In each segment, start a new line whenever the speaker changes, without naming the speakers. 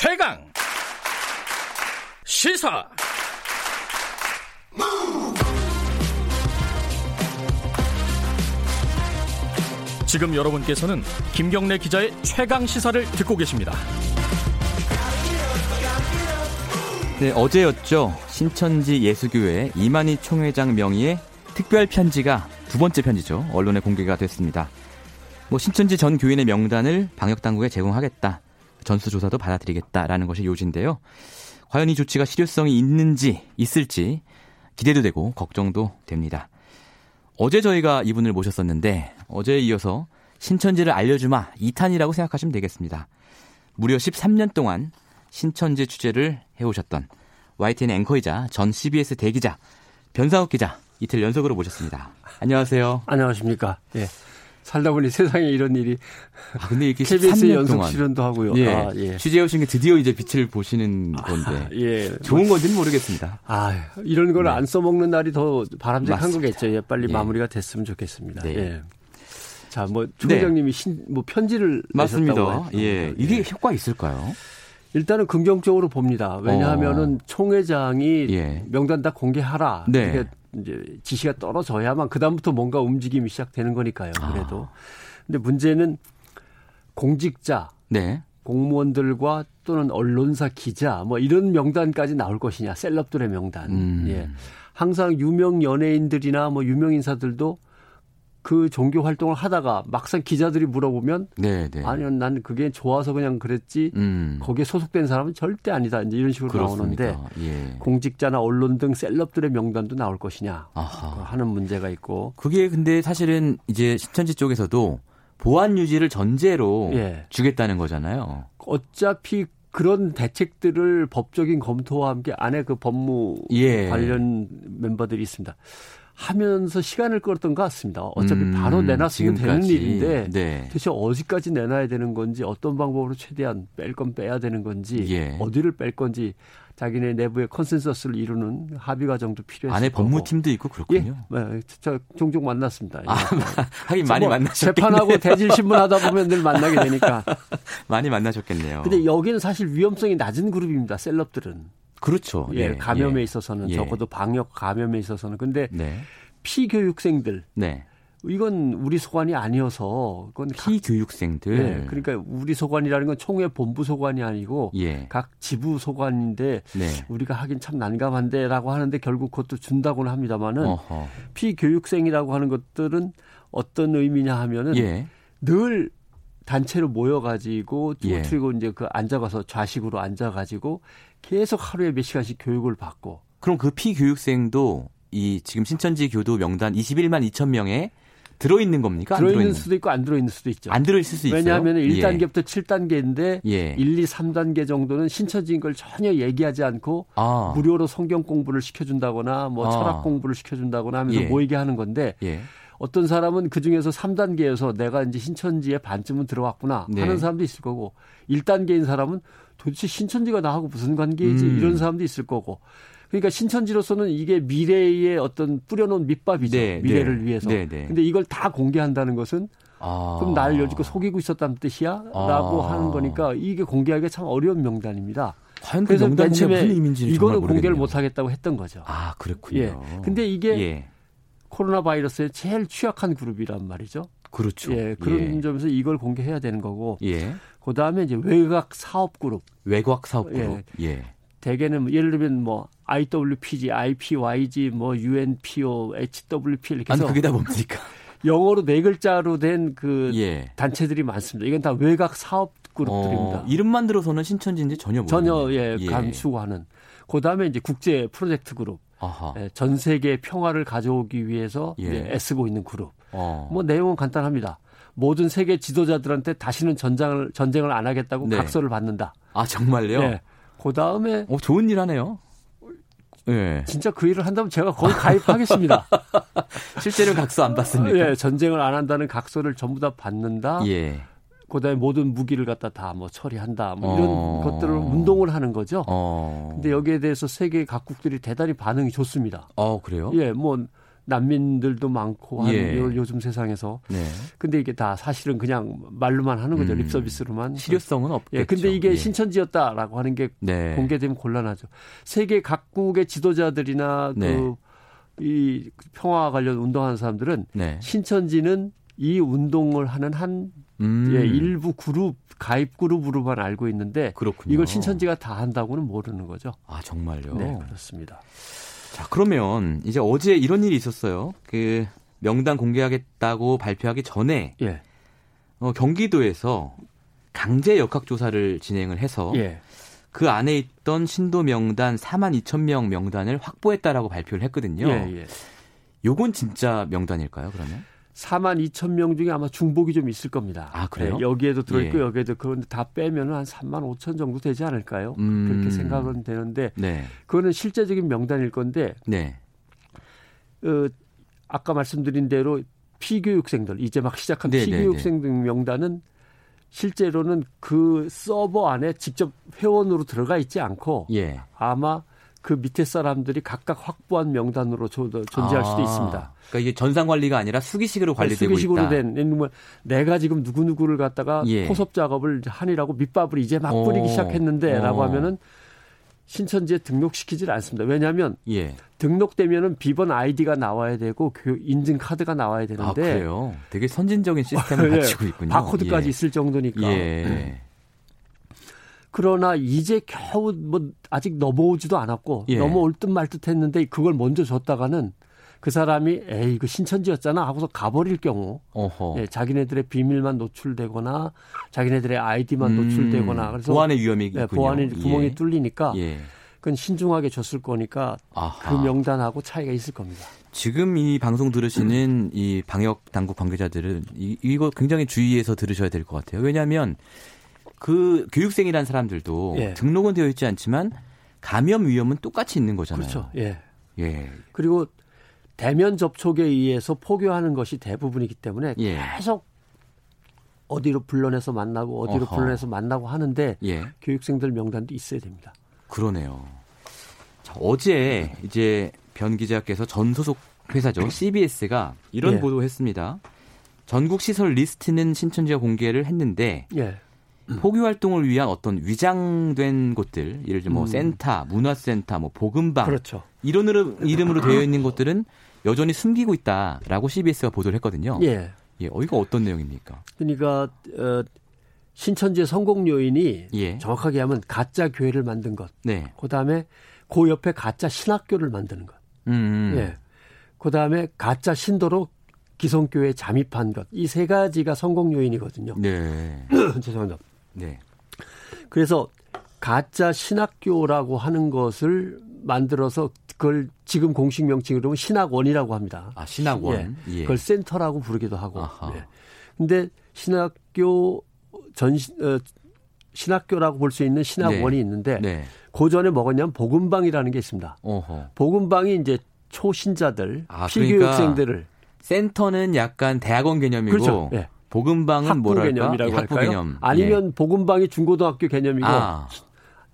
최강 시사 지금 여러분께서는 김경래 기자의 최강 시사를 듣고 계십니다.
네, 어제였죠. 신천지 예수교회 이만희 총회장 명의의 특별 편지가 두 번째 편지죠. 언론에 공개가 됐습니다. 뭐 신천지 전 교인의 명단을 방역 당국에 제공하겠다. 전수조사도 받아들이겠다라는 것이 요지인데요. 과연 이 조치가 실효성이 있는지 있을지 기대도 되고 걱정도 됩니다. 어제 저희가 이분을 모셨었는데 어제에 이어서 신천지를 알려주마 2탄이라고 생각하시면 되겠습니다. 무려 13년 동안 신천지 취재를 해오셨던 YTN 앵커이자 전 CBS 대기자 변상욱 기자 이틀 연속으로 모셨습니다. 안녕하세요.
안녕하십니까. 예. 살다 보니 세상에 이런 일이
아, 근데 이렇게
KBS 연속
동안
출연도 하고요.
예,
아, 예.
취재해 오신 게 드디어 이제 빛을 보시는 건데
아, 예.
좋은 건지는 모르겠습니다.
아, 이런 걸
네.
안 써먹는 날이 더 바람직한
맞습니다.
거겠죠. 예, 빨리
예.
마무리가 됐으면 좋겠습니다.
네.
예. 자, 뭐 총장님이 신, 뭐 편지를
맞습니다.
했-
예, 이게 효과 있을까요?
일단은 긍정적으로 봅니다. 왜냐하면은
어.
총회장이
예.
명단 다 공개하라.
네.
이렇게 이제 지시가 떨어져야만 그 다음부터 뭔가 움직임이 시작되는 거니까요. 그래도.
아.
근데 문제는 공직자,
네.
공무원들과 또는 언론사 기자 뭐 이런 명단까지 나올 것이냐 셀럽들의 명단.
음.
예. 항상 유명 연예인들이나 뭐 유명 인사들도 그 종교 활동을 하다가 막상 기자들이 물어보면
네, 네.
아니요 난 그게 좋아서 그냥 그랬지
음.
거기에 소속된 사람은 절대 아니다 이제 이런 식으로
그렇습니다.
나오는데
예.
공직자나 언론 등 셀럽들의 명단도 나올 것이냐
아하.
하는 문제가 있고
그게 근데 사실은 이제 신천지 쪽에서도 보안 유지를 전제로
예.
주겠다는 거잖아요.
어차피 그런 대책들을 법적인 검토와 함께 안에 그 법무
예.
관련 멤버들이 있습니다. 하면서 시간을 끌었던 것 같습니다. 어차피
음,
바로 내놨으면 되는. 일인데
네.
도대체 어디까지 내놔야 되는 건지 어떤 방법으로 최대한 뺄 건 빼야 되는 건지
예.
어디를 뺄 건지 자기네 내부의 컨센서스를 이루는 합의 과정도 필요했을
안에. 법무팀도 있고
예,
그렇군요.
네, 저 종종 만났습니다.
아,
예.
하긴 많이
뭐
만나셨겠네요.
재판하고 대질 신문하다 보면 늘 만나게 되니까.
많이 만나셨겠네요.
근데 여기는 사실 위험성이 낮은 그룹입니다. 셀럽들은.
그렇죠.
예, 감염에
예.
있어서는
예.
적어도 방역 감염에 있어서는. 근데
네.
피교육생들
네.
이건 우리 소관이 아니어서 그건 각-
피교육생들.
예, 그러니까 우리 소관이라는 건 총회 본부 소관이 아니고
예.
각 지부 소관인데
네.
우리가 하긴 참 난감한데라고 하는데 결국 그것도 준다고는 합니다만은
어허.
피교육생이라고 하는 것들은 어떤 의미냐 하면은
예.
늘 단체로 모여가지고
예.
그리고 이제 그 앉아가서 좌식으로 앉아가지고 계속 하루에 몇 시간씩 교육을 받고
그럼 그 피교육생도 이 지금 신천지 교도 명단 21만 2천 명에 들어 있는 겁니까? 안
들어있는
들어있는?
수도 있고 안 들어있는 수도 있죠.
안 들어 있을 수 있어요.
왜냐하면
예.
1단계부터 7단계인데
예.
1, 2, 3단계 정도는 신천지인 걸 전혀 얘기하지 않고
아.
무료로 성경 공부를 시켜준다거나 뭐
아.
철학 공부를 시켜준다거나 하면서
예.
모이게 하는 건데
예.
어떤 사람은 그 중에서 3단계에서 내가 이제 신천지에 반쯤은 들어왔구나
네.
하는 사람도 있을 거고 1단계인 사람은 도대체 신천지가 나하고 무슨 관계이지
음.
이런 사람도 있을 거고 그러니까 신천지로서는 이게 미래의 어떤 뿌려놓은 밑밥이죠
네,
미래를
네.
위해서
네, 네.
근데 이걸 다 공개한다는 것은
아.
그럼 나를 여지껏 속이고 있었다는 뜻이야? 라고
아.
하는 거니까 이게 공개하기가 참 어려운 명단입니다.
과연 그
그래서 맨 처음에 이거는 공개를 못 하겠다고 했던 거죠.
아 그렇군요.
예. 근데 이게
예.
코로나 바이러스에 제일 취약한 그룹이란 말이죠.
그렇죠.
예, 그런
예.
점에서 이걸 공개해야 되는 거고.
예.
그 다음에 이제 외곽 사업 그룹.
외곽 사업 그룹. 예.
대개는 뭐 예를 들면 뭐 IWPG, IPYG, 뭐 UNPO, HWP 이렇게
아니
해서
그게 다 뭡니까?
영어로 네 글자로 된그
예.
단체들이 많습니다. 이건 다 외곽 사업 그룹들입니다.
어, 이름만 들어서는 신천지인지 전혀 모르
전혀 예, 감수하는. 그다음에 이제 국제 프로젝트 그룹.
아하.
예, 전 세계 평화를 가져오기 위해서
예.
애쓰고 있는 그룹.
어.
뭐 내용은 간단합니다. 모든 세계 지도자들한테 다시는 전장을 전쟁을 안 하겠다고
네.
각서를 받는다.
아 정말요?
예. 그다음에
어 좋은 일 하네요. 예.
진짜 그 일을 한다면 제가 거기 가입하겠습니다.
실제로 각서 안 받습니까?
예, 전쟁을 안 한다는 각서를 전부 다 받는다.
예.
그다음에 모든 무기를 갖다 다 뭐 처리한다. 뭐 이런
어.
것들을 운동을 하는 거죠.
어.
근데 여기에 대해서 세계 각국들이 대단히 반응이 좋습니다.
어 그래요?
예, 뭐 난민들도 많고 한
예.
요즘 세상에서.
네.
근데 이게 다 사실은 그냥 말로만 하는 거죠.
음.
립 서비스로만.
실효성은 없겠죠.
예. 근데 이게
예.
신천지였다라고 하는 게
네.
공개되면 곤란하죠. 세계 각국의 지도자들이나
네.
그이 평화 관련 운동하는 사람들은
네.
신천지는 이 운동을 하는 한
음.
예, 일부 그룹 가입 그룹으로만 알고 있는데
그렇군요.
이걸 신천지가 다 한다고는 모르는 거죠.
아 정말요.
네, 그렇습니다.
자 그러면 이제 어제 이런 일이 있었어요. 그 명단 공개하겠다고 발표하기 전에
예,
어, 경기도에서 강제 역학 조사를 진행을 해서
예,
그 안에 있던 신도 명단 4만 2천 명 명단을 확보했다라고 발표를 했거든요.
예, 예.
요건 진짜 명단일까요? 그러면?
4만 2천 명 중에 아마 중복이 좀 있을 겁니다.
아, 그래요?
예, 여기에도 들어있고
예.
여기에도 그런데 다 빼면 한 3만 5천 정도 되지 않을까요?
음.
그렇게 생각은 되는데
네,
그거는 실제적인 명단일 건데
네,
어, 아까 말씀드린 대로 피교육생들 이제 막 시작한
네, 네,
피교육생들 명단은 실제로는 그 서버 안에 직접 회원으로 들어가 있지 않고
예.
아마 그 밑에 사람들이 각각 확보한 명단으로 조- 존재할 수도
아,
있습니다.
그러니까 이게 전산 관리가 아니라 수기식으로 관리되고
수기식으로
있다.
된 예를 들면 내가 지금 누구 누구를 갖다가
예.
포섭 작업을 하니라고 밑밥을 이제 막 뿌리기
오.
시작했는데라고
어.
하면은 신천지에 등록시키질 않습니다. 왜냐하면
예.
등록되면은 비번 아이디가 나와야 되고 그 인증 카드가 나와야
아
되는데
그래요. 되게 선진적인 시스템을
예,
갖추고 있군요.
바코드까지
예.
있을 정도니까.
예.
그러나 이제 겨우 뭐 아직 넘어오지도 않았고
예.
넘어올 듯 말 듯 했는데 그걸 먼저 줬다가는 그 사람이 에이 이거 신천지였잖아 하고서 가버릴 경우. 예, 자기네들의 비밀만 노출되거나 자기네들의 아이디만
음,
노출되거나 그래서
보안의 위험이
예. 보안의 구멍이
예.
뚫리니까
예.
그건 신중하게 줬을 거니까
아하.
그 명단하고 차이가 있을 겁니다.
지금 이 방송 들으시는 이 방역 당국 관계자들은 이, 이거 굉장히 주의해서 들으셔야 될 것 같아요. 왜냐하면 그 교육생이란 사람들도
예.
등록은 되어 있지 않지만 감염 위험은 똑같이 있는 거잖아요.
그렇죠. 예.
예.
그리고 대면 접촉에 의해서 포교하는 것이 대부분이기 때문에
예.
계속 어디로 불러내서 만나고 어디로
어허.
불러내서 만나고 하는데
예.
교육생들 명단도 있어야 됩니다.
그러네요. 자, 어제 이제 변 기자께서 전 소속 회사죠 CBS가 이런
예.
보도했습니다. 전국 시설 리스트는 신천지가 공개를 했는데
예.
포교 활동을 위한 어떤 위장된 곳들, 예를 들면 뭐
음.
센터, 문화센터, 뭐 복음방
그렇죠.
이런 이름- 이름 으로 되어 있는 곳들은 여전히 숨기고 있다라고 CBS가 보도를 했거든요.
예.
예, 어, 이거 어떤 내용입니까?
그러니까 어, 신천지의 성공 요인이
예.
정확하게 하면 가짜 교회를 만든 것.
네.
그다음에 그 옆에 가짜 신학교를 만드는 것.
음, 음.
예. 그다음에 가짜 신도로 기성교회에 잠입한 것. 이 세 가지가 성공 요인이거든요.
네.
죄송합니다.
네.
그래서 가짜 신학교라고 하는 것을 만들어서 그걸 지금 공식 명칭으로 신학원이라고 합니다.
아, 신학원.
예.
예.
그걸 센터라고 부르기도 하고.
아하.
예. 근데 신학교 전 어, 신학교라고 볼 수 있는 신학원이
네.
있는데
네.
그 전에 뭐겠냐면 복음방이라는 게 있습니다.
어허.
복음방이 이제 초신자들,
아,
피교육생들을
센터는 약간 대학원 개념이고
그렇죠. 예.
복음방은
학부
뭐랄까?
개념이라고
예, 학부
할까요?
개념.
아니면 복음방이 중고등학교 개념이고
예. 아,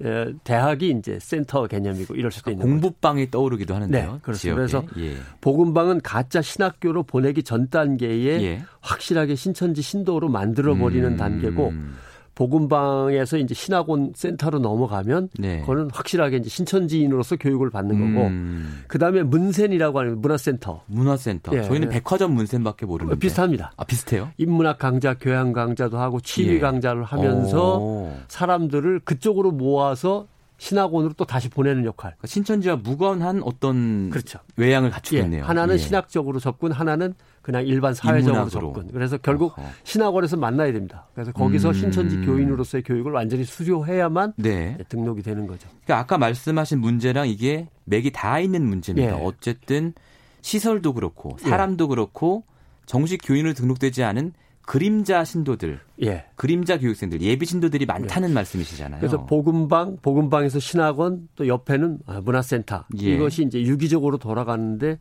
예, 대학이 이제 센터 개념이고 이럴 수도 있는 거죠.
공부방이 떠오르기도 하는데요.
네, 그렇습니다.
지역에.
그래서
예.
복음방은 가짜 신학교로 보내기 전 단계에
예.
확실하게 신천지 신도로 만들어 버리는
음,
단계고 복음방에서 이제 신학원 센터로 넘어가면
네.
그거는 확실하게 이제 신천지인으로서 교육을 받는 거고
음,
그다음에 문센이라고 하는 문화센터
문화센터.
예,
저희는
예.
백화점 문센밖에 모르는데.
비슷합니다.
아, 비슷해요?
인문학 강좌, 교양 강좌도 하고 취미
예.
강좌를 하면서
오.
사람들을 그쪽으로 모아서 신학원으로 또 다시 보내는 역할.
그러니까 신천지와 무관한 어떤
그렇죠.
외양을
예,
갖추겠네요.
하나는
예.
신학적으로 접근, 하나는 그냥 일반
사회적으로.
접근. 그래서 결국
어허.
신학원에서 만나야 됩니다. 그래서 거기서
음.
신천지 교인으로서의 교육을 완전히 수료해야만
네.
등록이 되는 거죠.
그러니까 아까 말씀하신 문제랑 이게 맥이 다 있는 문제입니다.
예.
어쨌든 시설도 그렇고 사람도 그렇고 정식 교인으로 등록되지 않은 그림자 신도들,
예.
그림자 교육생들, 예비 신도들이 많다는 말씀이시잖아요.
그래서 복음방, 복음방에서 신학원, 또 옆에는 아, 문화센터.
예.
이것이 이제 유기적으로 돌아가는데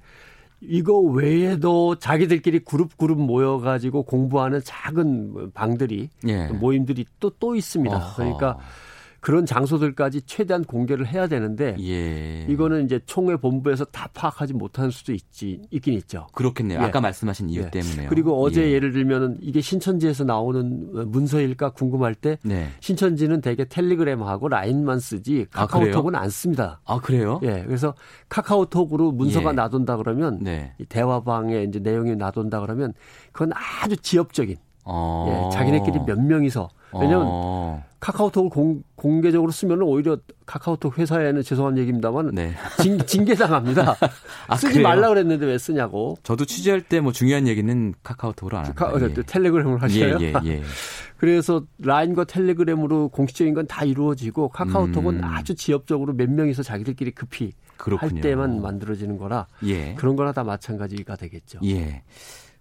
이거 외에도 자기들끼리 그룹 그룹 모여가지고 공부하는 작은 방들이
예.
모임들이 또또 있습니다.
어허.
그러니까 그런 장소들까지 최대한 공개를 해야 되는데
예.
이거는 이제 총회 본부에서 다 파악하지 못할 수도 있지 있긴 있죠.
그렇겠네요.
예.
아까 말씀하신 이유
예.
때문에요.
그리고 어제
예.
예. 를 들면은 이게 신천지에서 나오는 문서일까 궁금할 때
네.
신천지는 대개 텔레그램하고 라인만 쓰지
아,
카카오톡은 안 씁니다.
아 그래요?
예, 그래서 카카오톡으로 문서가
예.
나돈다 그러면
네.
이 대화방에 이제 내용이 나돈다 그러면 그건 아주 지엽적인
어.
예, 자기네끼리 몇 명이서 왜냐하면
어.
카카오톡을 공, 공개적으로 쓰면 오히려 카카오톡 회사에는 죄송한 얘기입니다만
네.
징, 징계당합니다.
아,
쓰지
그래요?
말라 그랬는데 왜 쓰냐고.
저도 취재할 때 뭐 중요한 얘기는 카카오톡으로 안 합니다.
카, 어,
예.
텔레그램을 하셔요.
예, 예, 예.
그래서 라인과 텔레그램으로 공식적인 건 다 이루어지고 카카오톡은
음.
아주 지엽적으로 몇 명이서 자기들끼리 급히
그렇군요.
할 때만 만들어지는 거라
예.
그런 거나 다 마찬가지가 되겠죠.
예.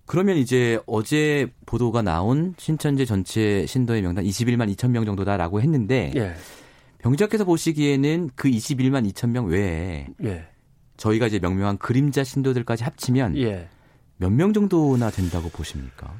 그러면 이제 어제 보도가 나온 신천지 전체 신도의 명단 21만 2천 명 정도다라고 했는데
예.
병작께서 보시기에는 그 21만 2천 명 외에
예.
저희가 이제 명명한 그림자 신도들까지 합치면
예.
몇명 정도나 된다고 보십니까?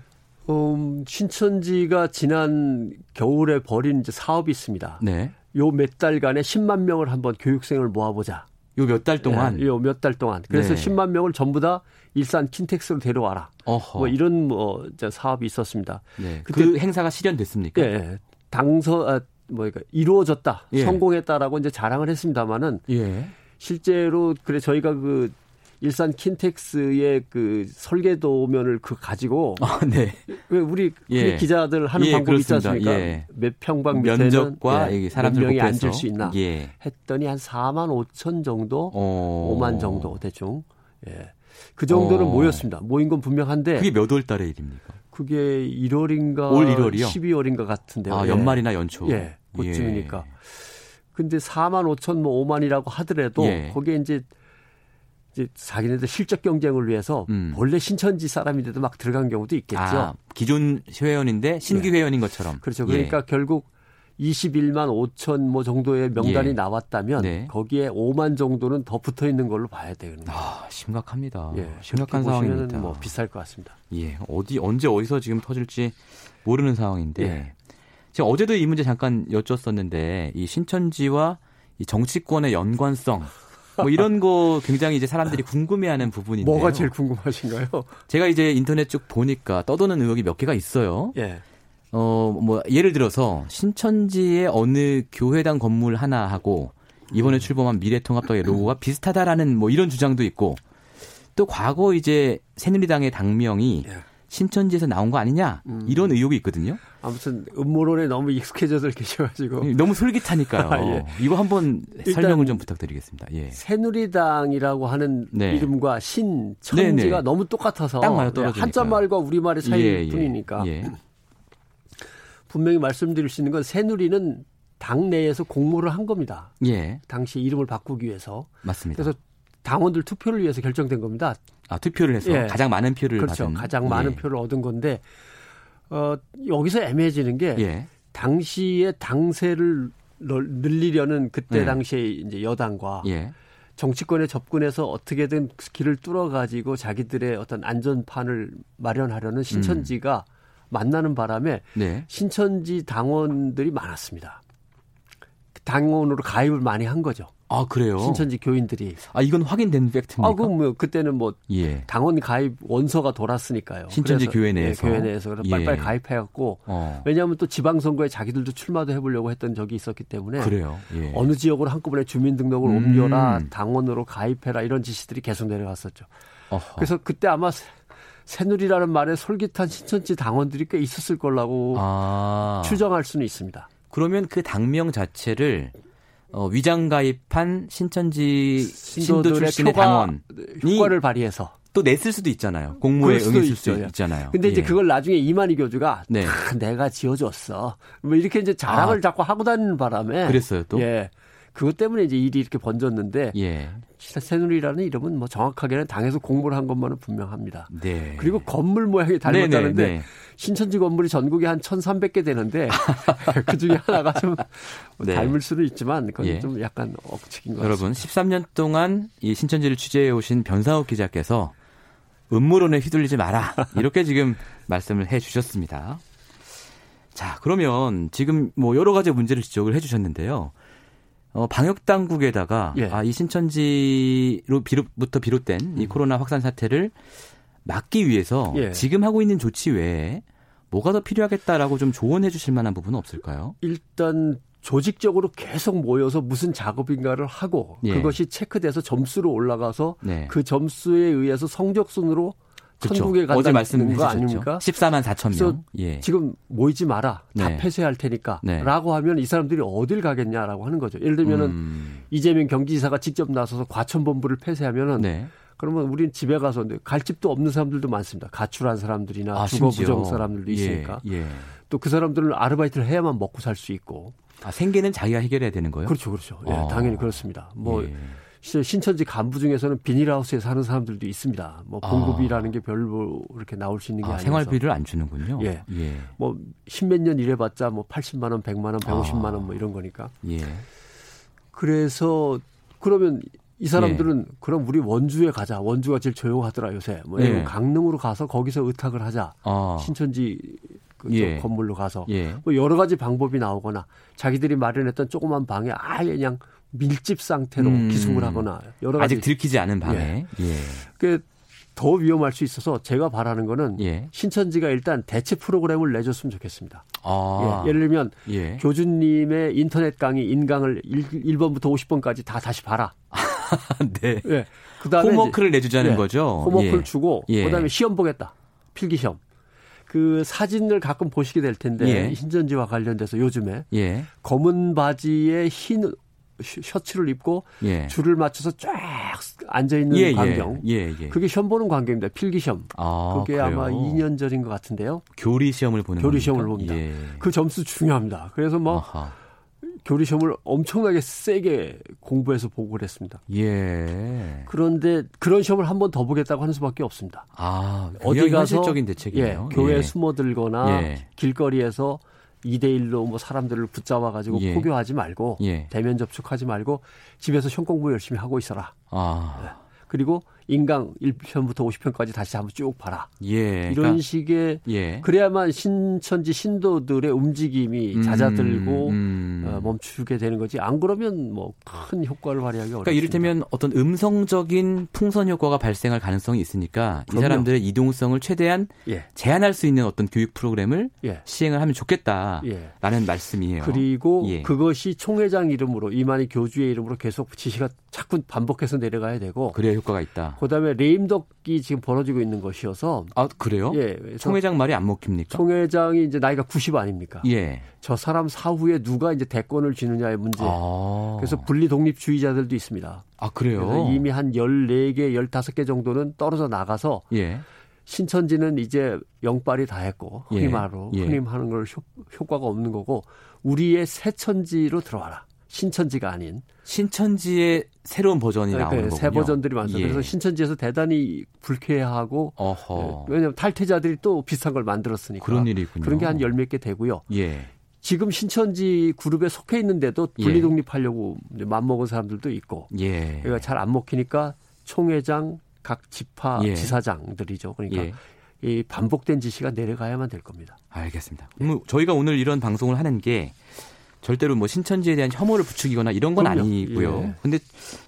음, 신천지가 지난 겨울에 벌인 이제 사업이 있습니다.
네.
요 몇 달간에 10만 명을 한번 교육생을 모아보자.
요 몇 달 동안
요몇 달 동안. 그래서
네.
10만 명을 전부 다 일산 킨텍스로 데려와라.
어허.
뭐 이런 뭐 사업이 있었습니다.
네.
그때-
그 행사가 실현됐습니까?
예, 예. 당서 아, 뭐니까 이루어졌다,
예.
성공했다라고 이제 자랑을 했습니다마는
예.
실제로 그래 저희가 그 일산 킨텍스의 그 설계도면을 그 가지고
아, 네.
왜 우리
예.
기자들 하는
예,
방법이 있지. 않습니까?
예.
몇 평방 밑에는
면적과
예,
사람들
명이
곱해서
앉을 수 있나
예.
했더니 한 4만 5천 정도,
어.
5만 정도 대충. 예. 그 정도는
어.
모였습니다. 모인 건 분명한데
그게 몇 월 달의 일입니까?
그게 1월인가
올 1월이요?
12월인가 같은데요.
아,
예.
연말이나 연초.
예, 그쯤이니까. 근데 4만 5천 뭐 5만이라고 하더라도
예.
거기에 이제 이제 자기네들 실적 경쟁을 위해서
음.
본래 신천지 사람인데도 막 들어간 경우도 있겠죠.
아, 기존 회원인데 신규 회원인 것처럼.
그렇죠. 그러니까 결국 21만 5천 뭐 정도의 명단이
예.
나왔다면
네.
거기에 5만 정도는 더 붙어 있는 걸로 봐야 되는 거예요.
아, 심각합니다.
예,
심각한 상황입니다.
뭐 비쌀 것 같습니다.
예, 어디 언제 어디서 지금 터질지 모르는 상황인데
예.
제가 어제도 이 문제 잠깐 여쭸었는데 이 신천지와 이 정치권의 연관성 뭐 이런 거 굉장히 이제 사람들이 궁금해하는 부분인데요.
뭐가 제일 궁금하신가요?
제가 이제 인터넷 쭉 보니까 떠도는 의혹이 몇 개가 있어요.
예.
어, 뭐 예를 들어서 신천지의 어느 교회당 건물 하나 하고 이번에 출범한 미래통합당의 로고가 비슷하다라는 뭐 이런 주장도 있고 또 과거 이제 새누리당의 당명이
예.
신천지에서 나온 거 아니냐
음.
이런 의혹이 있거든요.
아무튼 음모론에 너무 익숙해져들 계셔가지고
너무 솔깃하니까요.
아, 예.
이거 한번 설명을 좀 부탁드리겠습니다. 예.
새누리당이라고 하는
네.
이름과 신천지가
네, 네.
너무 똑같아서 예,
떨어지니까요.
한자 말과 우리 말의 차이일
예, 예.
뿐이니까
예.
분명히 말씀드릴 수 있는 건 새누리는 당 내에서 공모를 한 겁니다.
예.
당시 이름을 바꾸기 위해서
맞습니다.
그래서 당원들 투표를 위해서 결정된 겁니다.
아, 투표를 해서
예.
가장 많은 표를
그렇죠.
받은
가장 많은
예.
표를 얻은 건데 어, 여기서 애매해지는 게
예.
당시에 당세를 널- 늘리려는 그때
네.
당시에 이제 여당과
예.
정치권에 접근해서 어떻게든 길을 뚫어 가지고 자기들의 어떤 안전판을 마련하려는 신천지가 만나는 바람에
네.
신천지 당원들이 많았습니다. 당원으로 가입을 많이 한 거죠.
아, 그래요.
신천지 교인들이.
아, 이건 확인된 팩트입니까?
아, 그럼 뭐 그때는 뭐
예.
당원 가입 원서가 돌았으니까요.
신천지 교회 내에서?
예, 교회 내에서 그래서
예.
빨리빨리 가입해갖고
어.
왜냐하면 또 지방선거에 자기들도 출마도 해보려고 했던 적이 있었기 때문에
그래요. 예.
어느 지역으로 한꺼번에 주민등록을
음.
옮겨라 당원으로 가입해라 이런 지시들이 계속 내려갔었죠.
어허.
그래서 그때 아마 새- 새누리라는 말에 솔깃한 신천지 당원들이 꽤 있었을 거라고
아.
추정할 수는 있습니다.
그러면 그 당명 자체를 어, 위장 가입한 신천지 신도 출신의 당원이
효과를 발휘해서.
또 냈을 수도 있잖아요. 공모에 응했을 수. 있잖아요.
근데 이제
예.
그걸 나중에 이만희 교주가
네.
다 내가 지어줬어. 뭐 이렇게 이제 자랑을
아.
자꾸 하고 다니는 바람에
그랬어요, 또?
예. 그것 때문에 이제 일이 이렇게 번졌는데
예.
새누리라는 이름은 뭐 정확하게는 당에서 공모를 한 것만은 분명합니다.
네.
그리고 건물 모양이
네,
닮았다는데
네, 네.
신천지 건물이 전국에 한 1,300개 되는데 그 중에 하나가 좀
네.
닮을 수는 있지만 그건
예.
좀 약간 억측인 것
여러분,
같습니다.
13년 동안 이 신천지를 취재해 오신 변상욱 기자께서 음모론에 휘둘리지 마라. 이렇게 지금 말씀을 해 주셨습니다. 자, 그러면 지금 뭐 여러 가지 문제를 지적을 해 주셨는데요. 어, 방역 당국에다가
예.
아, 이 신천지로 비롯부터 비롯된 이 코로나 확산 사태를 막기 위해서
예.
지금 하고 있는 조치 외에 뭐가 더 필요하겠다라고 좀 조언해 주실 만한 부분은 없을까요?
일단 조직적으로 계속 모여서 무슨 작업인가를 하고
예.
그것이 체크돼서 점수로 올라가서
네.
그 점수에 의해서 성적순으로
그렇죠.
천국에
어제
간다는
말씀해
거. 아닙니까?
14만 4천
그래서
명. 예.
지금 모이지 마라. 다
네.
폐쇄할 테니까.
네.
라고 하면 이 사람들이 어딜 가겠냐라고 하는 거죠. 예를 들면은
음,
이재명 경기지사가 직접 나서서 과천본부를 폐쇄하면은
네.
그러면 우리는 집에 가서 갈 집도 없는 사람들도 많습니다. 가출한 사람들이나
아,
주거. 부정 사람들도
예,
있으니까.
예.
또그 사람들은 아르바이트를 해야만 먹고 살 수 있고.
아, 생계는 자기가 해결해야 되는 거예요?
그렇죠, 그렇죠. 예,
어.
당연히 그렇습니다. 뭐
예.
실제 신천지 간부 중에서는 비닐하우스에 사는 사람들도 있습니다. 뭐 봉급이라는 게 별로 이렇게 나올 수 있는 게
아,
아니라서.
생활비를 안 주는군요.
예.
예.
뭐 십몇 년 일해봤자 뭐 80만 원, 100만 원, 150만 원 뭐 이런 거니까.
예.
그래서 그러면 이 사람들은
예.
그럼 우리 원주에 가자. 원주가 제일 조용하더라 요새. 뭐
예.
강릉으로 가서 거기서 의탁을 하자.
아.
신천지 그쪽
예.
건물로 가서
예.
뭐 여러 가지 방법이 나오거나 자기들이 마련했던 조그만 방에 아예 그냥 밀집 상태로
음.
기숙을 하거나 여러 가지
아직 들키지 않은 방에. 예.
그더 위험할 수 있어서 제가 바라는 거는
예.
신천지가 일단 대체 프로그램을 내줬으면 좋겠습니다.
아.
예, 예를 들면
예.
교주님의 인터넷 강의 인강을 1, 번부터 50번까지 다 다시 봐라.
네.
예. 그다음에
홈워크를 내주자는
예,
거죠.
홈워크를
예.
주고
예.
그다음에 시험 보겠다. 필기 시험. 그 사진을 가끔 보시게 될 텐데
예.
신천지와 관련돼서 요즘에
예.
검은 바지에 흰 셔- 셔츠를 입고
예.
줄을 맞춰서 쫙 앉아 있는
예,
광경.
예. 예. 예.
그게 시험 보는 광경입니다. 필기 시험.
아,
그게
그래요?
아마 2년 전인 것 같은데요.
교리 시험을 보는
교리
겁니까?
시험을 봅니다.
예.
그 점수 중요합니다. 그래서 뭐
아하.
교리 시험을 엄청나게 세게 공부해서 보고 그랬습니다.
예.
그런데 그런 시험을 한 번 더 보겠다고 하는 수밖에 없습니다.
아,
어디
어디
가서
현실적인 대책이네요.
예, 교회에
예.
숨어들거나
예.
길거리에서 2대1로 뭐 사람들을 붙잡아 가지고
예.
포교하지 말고
예.
대면 접촉하지 말고 집에서 시험 공부 열심히 하고 있어라.
아.
그리고 인강 1편부터 50편까지 다시 한번 쭉 봐라.
예.
이런
그러니까,
식의
예.
그래야만 신천지 신도들의 움직임이
음,
잦아들고
음.
어, 멈추게 되는 거지. 안 그러면 뭐 큰 효과를 발휘하기 어렵습니다.
그러니까 이를테면 어떤 음성적인 풍선 효과가 발생할 가능성이 있으니까 이
그럼요.
사람들의 이동성을 최대한
예,
제한할 수 있는 어떤 교육 프로그램을
예,
시행을 하면 좋겠다라는
예.
말씀이에요.
그리고
예.
그것이 총회장 이름으로 이만희 교주의 이름으로 계속 지시가 자꾸 반복해서 내려가야 되고
그래야 효과가 있다.
그다음에 레임덕이 지금 벌어지고 있는 것이어서
아 그래요?
예,
총회장 말이 안 먹힙니까?
총회장이 이제 나이가 90 아닙니까?
예.
저 사람 사후에 누가 이제 대권을 쥐느냐의 문제.
아.
그래서 분리 독립주의자들도 있습니다.
아 그래요?
이미 한 14개, 15개 정도는 떨어져 나가서
예.
신천지는 이제 영빨이 다 했고
예,
흔히 말로
예.
흔히 하는 걸 효, 효과가 없는 거고 우리의 새천지로 들어와라. 신천지가 아닌
신천지의 새로운 버전이 나오는
네,
거군요.
새 버전들이 많습니다.
예.
그래서 신천지에서 대단히 불쾌하고
어허.
예, 왜냐하면 탈퇴자들이 또 비슷한 걸 만들었으니까
그런 일이 있군요.
그런 게 한 열 몇 개 되고요.
예.
지금 신천지 그룹에 속해 있는데도
예.
분리 독립하려고 이제 맘먹은 사람들도 있고
예.
그러니까 잘 안 먹히니까 총회장 각 지파
예.
지사장들이죠. 그러니까
예.
이 반복된 지시가 내려가야만 될 겁니다.
알겠습니다. 저희가 오늘 이런 방송을 하는 게 절대로 뭐 신천지에 대한 혐오를 부추기거나 이런 건
그럼요.
아니고요.
예.
근데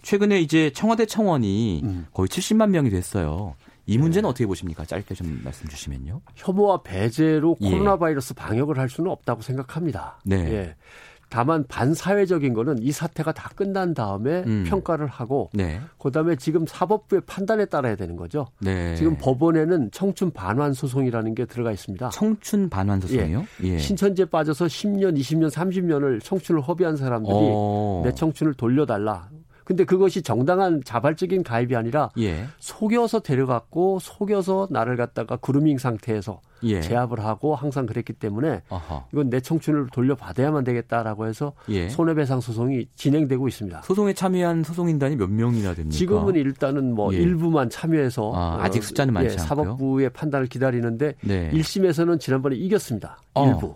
최근에 이제 청와대 청원이
음.
거의 70만 명이 됐어요. 이
예.
문제는 어떻게 보십니까? 짧게 좀 말씀 주시면요.
혐오와 배제로
예.
코로나 바이러스 방역을 할 수는 없다고 생각합니다.
네.
예. 다만 반사회적인 거는 이 사태가 다 끝난 다음에
음.
평가를 하고
네.
그다음에 지금 사법부의 판단에 따라야 되는 거죠.
네.
지금 법원에는 청춘 반환 소송이라는 게 들어가 있습니다.
청춘 반환 소송이요? 예.
신천지에 빠져서 10년, 20년, 30년을 청춘을 허비한 사람들이
어.
내 청춘을 돌려달라. 근데 그것이 정당한 자발적인 가입이 아니라
예.
속여서 데려갔고 속여서 나를 갖다가 그루밍 상태에서
예.
제압을 하고 항상 그랬기 때문에
아하.
이건 내 청춘을 돌려받아야만 되겠다라고 해서
예.
손해배상 소송이 진행되고 있습니다.
소송에 참여한 소송인단이 몇 명이나 됩니까?
지금은 일단은 뭐
예.
일부만 참여해서
아, 아직 숫자는 많지
예,
않고요?
사법부의 판단을 기다리는데
네.
1심에서는 지난번에 이겼습니다.
어.
일부.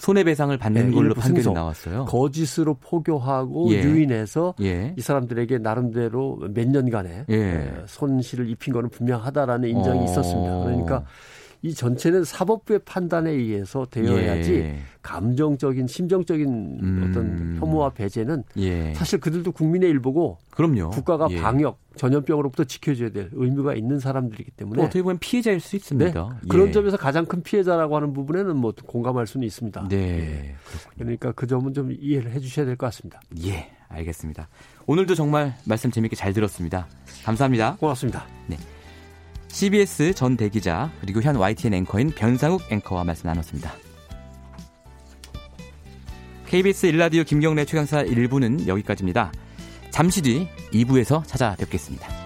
손해배상을 받는
네,
걸로 판결이
승소.
나왔어요.
거짓으로 포교하고
예.
유인해서
예.
이 사람들에게 나름대로 몇 년간의
예.
에, 손실을 입힌 거는 분명하다라는 인정이
어.
있었습니다. 그러니까 이 전체는 사법부의 판단에 의해서 되어야지
예.
감정적인 심정적인
음.
어떤 혐오와 배제는
예.
사실 그들도 국민의 일부고
그럼요.
국가가
예.
방역 전염병으로부터 지켜줘야 될 의무가 있는 사람들이기
또
때문에
어떻게 보면 피해자일 수
네,
있습니다. 예.
그런 점에서 가장 큰 피해자라고 하는 부분에는 뭐 공감할 수는 있습니다.
네.
예. 그러니까 그 점은 좀 이해를 해주셔야 될 것 같습니다.
예, 알겠습니다. 오늘도 정말 말씀 재밌게 잘 들었습니다. 감사합니다.
고맙습니다.
CBS 전 대기자 그리고 현 YTN 앵커인 변상욱 앵커와 말씀 나눴습니다. KBS 일라디오 김경래 최강사 1부는 여기까지입니다. 잠시 뒤 2부에서 찾아뵙겠습니다.